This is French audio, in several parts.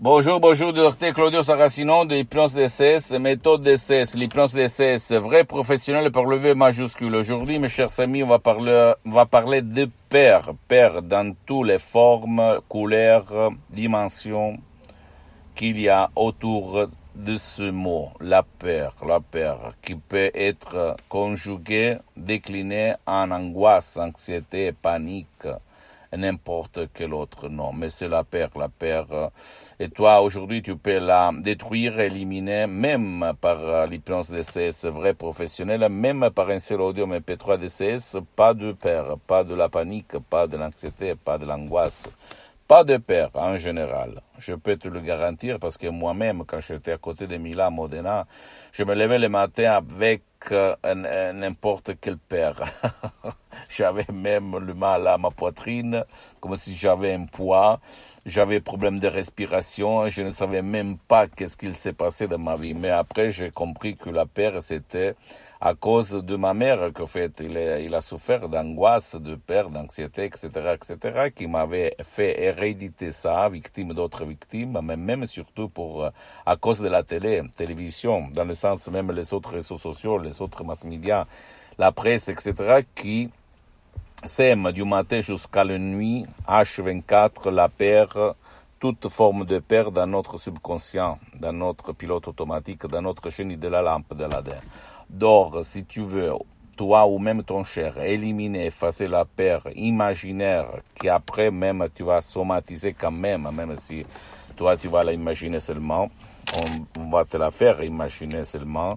Bonjour, bonjour, docteur Claudio Saracino de l'hypnose DCS, méthode DCS, l'hypnose DCS, vrai professionnel par le V majuscule. Aujourd'hui, mes chers amis, on va parler, de père, père dans toutes les formes, couleurs, dimensions qu'il y a autour de ce mot, la peur, la peur, qui peut être conjugué, décliné en angoisse, anxiété, panique, n'importe quel autre nom, mais c'est la paire, la paire. Et toi, aujourd'hui, tu peux la détruire, éliminer, même par l'hypnose DCS vrai professionnel, même par un seul audio MP3 DCS, pas de paire, pas de la panique, pas de l'anxiété, pas de l'angoisse. Pas de père en général. Je peux te le garantir parce que moi-même, quand j'étais à côté de Mila Modena, je me levais le matin avec euh, n'importe quel père. j'avais même le mal à ma poitrine, comme si j'avais un poids. J'avais problème de respiration. Je ne savais même pas qu'est-ce qu'il s'est passé dans ma vie. Mais après, j'ai compris que la peur, c'était à cause de ma mère qu'en fait il a, il a souffert d'angoisse, de peur, d'anxiété, etc., etc., qui m'avait fait héréditer ça, victime d'autres victimes, mais même surtout pour euh, à cause de la télé, télévision, dans le sens même les autres réseaux sociaux, les autres mass médias, la presse, etc., qui sème du matin jusqu'à la nuit, H24, la peur, toute forme de peur dans notre subconscient, dans notre pilote automatique, dans notre chenille de la lampe de l'ADN. D'or, si tu veux, toi ou même ton cher, éliminer, effacer la peur imaginaire qui après même tu vas somatiser quand même, même si toi tu vas l'imaginer seulement, on, va te la faire imaginer seulement.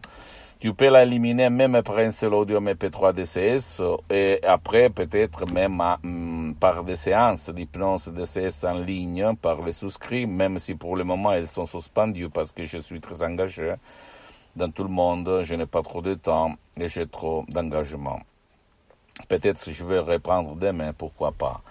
Tu peux l'éliminer même par un seul audio MP3 DCS et après peut-être même mm, par des séances d'hypnose DCS en ligne par les souscrits, même si pour le moment elles sont suspendues parce que je suis très engagé dans tout le monde, je n'ai pas trop de temps et j'ai trop d'engagement. Peut-être je vais reprendre demain, pourquoi pas.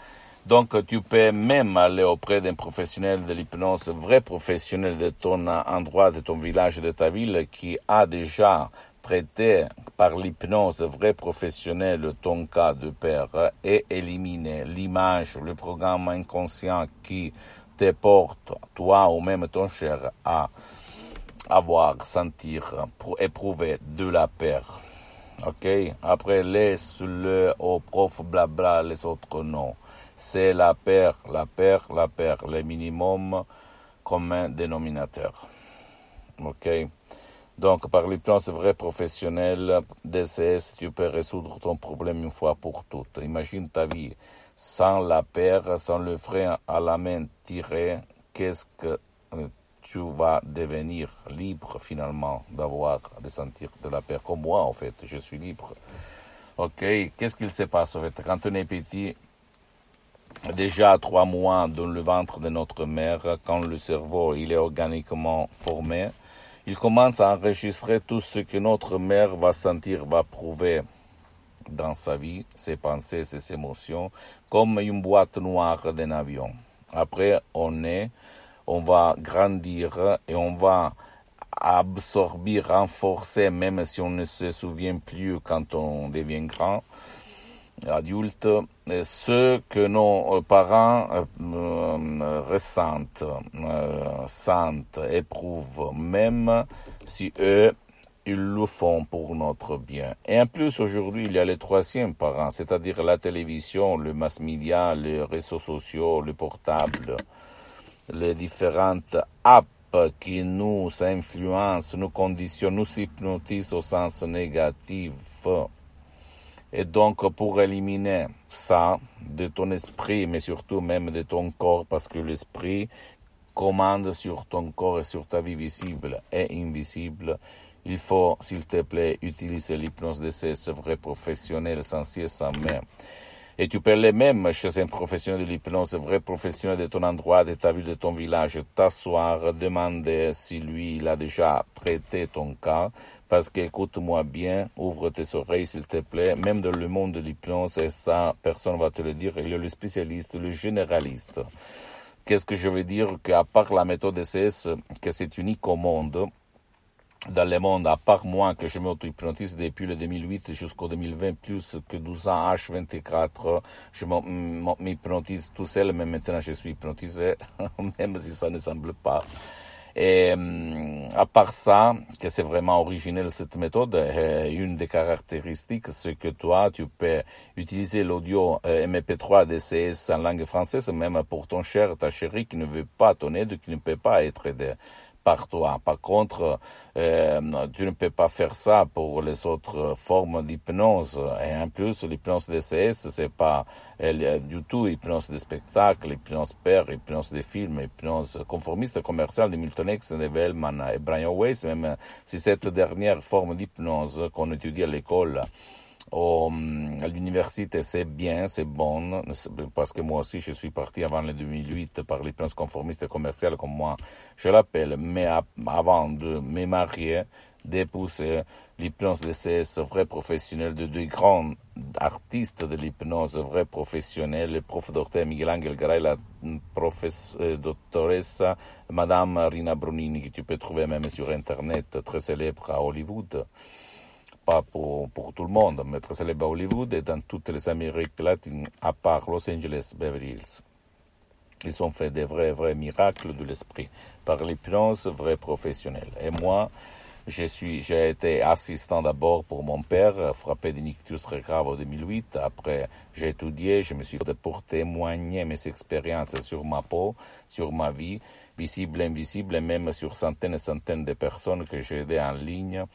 Donc, tu peux même aller auprès d'un professionnel de l'hypnose, vrai professionnel de ton endroit, de ton village, de ta ville, qui a déjà traité par l'hypnose vrai professionnel ton cas de père et éliminer l'image, le programme inconscient qui te porte, toi ou même ton cher, à avoir, sentir, éprouver de la peur. Ok? Après, laisse-le au prof blabla les autres noms. C'est la paire, la paire, la paire, le minimum commun dénominateur. Ok? Donc, par l'hypnose vrai professionnel DCS, tu peux résoudre ton problème une fois pour toutes. Imagine ta vie sans la paire, sans le frein à la main tiré. Qu'est-ce que tu vas devenir libre finalement d'avoir, de sentir de la paix. Comme moi, en fait, je suis libre. Ok, qu'est-ce qu'il se passe en fait? Quand on est petit, déjà trois mois dans le ventre de notre mère, quand le cerveau il est organiquement formé, il commence à enregistrer tout ce que notre mère va sentir, va prouver dans sa vie, ses pensées, ses émotions, comme une boîte noire d'un avion. Après, on est on va grandir et on va absorber, renforcer, même si on ne se souvient plus quand on devient grand, adulte, ce que nos parents euh, ressentent, euh, sentent, éprouvent, même si eux, ils le font pour notre bien. Et en plus, aujourd'hui, il y a les troisième parents, c'est-à-dire la télévision, le mass media, les réseaux sociaux, le portable les différentes apps qui nous influencent, nous conditionnent, nous hypnotisent au sens négatif. Et donc, pour éliminer ça de ton esprit, mais surtout même de ton corps, parce que l'esprit commande sur ton corps et sur ta vie visible et invisible, il faut, s'il te plaît, utiliser l'hypnose de ces vrais professionnels sans cesse sans main. Et tu peux aller même chez un professionnel de l'hypnose, vrai professionnel de ton endroit, de ta ville, de ton village, t'asseoir, demander si lui, il a déjà traité ton cas. Parce que, écoute-moi bien, ouvre tes oreilles, s'il te plaît. Même dans le monde de l'hypnose, et ça, personne va te le dire, il y a le spécialiste, le généraliste. Qu'est-ce que je veux dire? Qu'à part la méthode SS, que c'est unique au monde, dans le monde, à part moi, que je m'auto-hypnotise depuis le 2008 jusqu'au 2020, plus que 12 ans, H24, je m'hypnotise tout seul, mais maintenant je suis hypnotisé, même si ça ne semble pas. Et hum, à part ça, que c'est vraiment originel cette méthode, une des caractéristiques, c'est que toi, tu peux utiliser l'audio euh, MP3 DCS en langue française, même pour ton cher, ta chérie qui ne veut pas ton aide, qui ne peut pas être aidée par toi. Par contre, euh, tu ne peux pas faire ça pour les autres formes d'hypnose. Et en plus, l'hypnose DCS, c'est pas euh, du tout hypnose de spectacle, hypnose père, hypnose de film, hypnose conformiste commerciale de Milton X, de Wellman et Brian Weiss, même si cette dernière forme d'hypnose qu'on étudie à l'école au, à l'université, c'est bien, c'est bon, parce que moi aussi, je suis parti avant le 2008 par l'hypnose conformiste commerciale, comme moi je l'appelle, mais avant de me marier, d'épouser l'hypnose CS vrai professionnel de deux grands artistes de l'hypnose vrai professionnel, le prof docteur Miguel Angel Garay, la professeure euh, doctoressa Madame Rina Brunini, que tu peux trouver même sur Internet, très célèbre à Hollywood pas pour, tout le monde, mais très célèbre à Hollywood et dans toutes les Amériques latines, à part Los Angeles, Beverly Hills. Ils ont fait des vrais, vrais miracles de l'esprit par l'hypnose vraie professionnelle. Et moi, je suis, j'ai été assistant d'abord pour mon père, frappé de nictus très grave en 2008. Après, j'ai étudié, je me suis fait pour témoigner mes expériences sur ma peau, sur ma vie, visible, invisible, et même sur centaines et centaines de personnes que j'ai aidées en ligne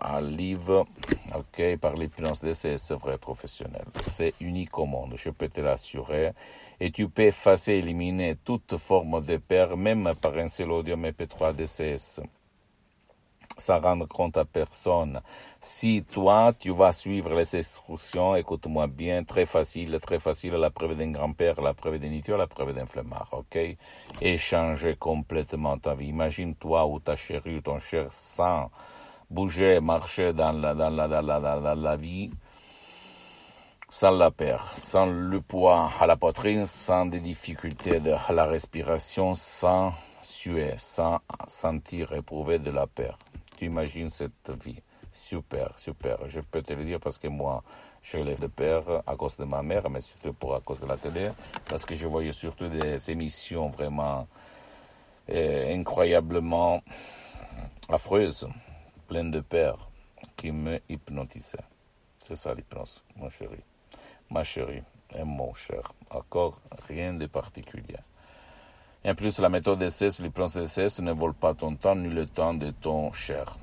un livre ok, par l'hypnose DCS vrai professionnel. C'est unique au monde, je peux te l'assurer. Et tu peux effacer, éliminer toute forme de peur, même par un seul audio MP3 DCS sans rendre compte à personne. Si toi, tu vas suivre les instructions, écoute-moi bien, très facile, très facile, la preuve d'un grand-père, la preuve d'un idiot, la preuve d'un flemmard, ok? Et changer complètement ta vie. Imagine-toi ou ta chérie ou ton cher sans bouger, marcher dans la, dans la, dans la, dans la vie, sans la peur, sans le poids à la poitrine, sans des difficultés de la respiration, sans suer, sans sentir éprouver de la peur. Tu imagines cette vie. Super, super. Je peux te le dire parce que moi, je lève de père à cause de ma mère, mais surtout pour à cause de la télé, parce que je voyais surtout des émissions vraiment euh, incroyablement affreuses, pleines de peur, qui me hypnotisaient. C'est ça l'hypnose, mon chéri. Ma chérie et mon cher. Encore rien de particulier. En plus, la méthode d'essai, l'hypnose d'essai ne vole pas ton temps ni le temps de ton cher.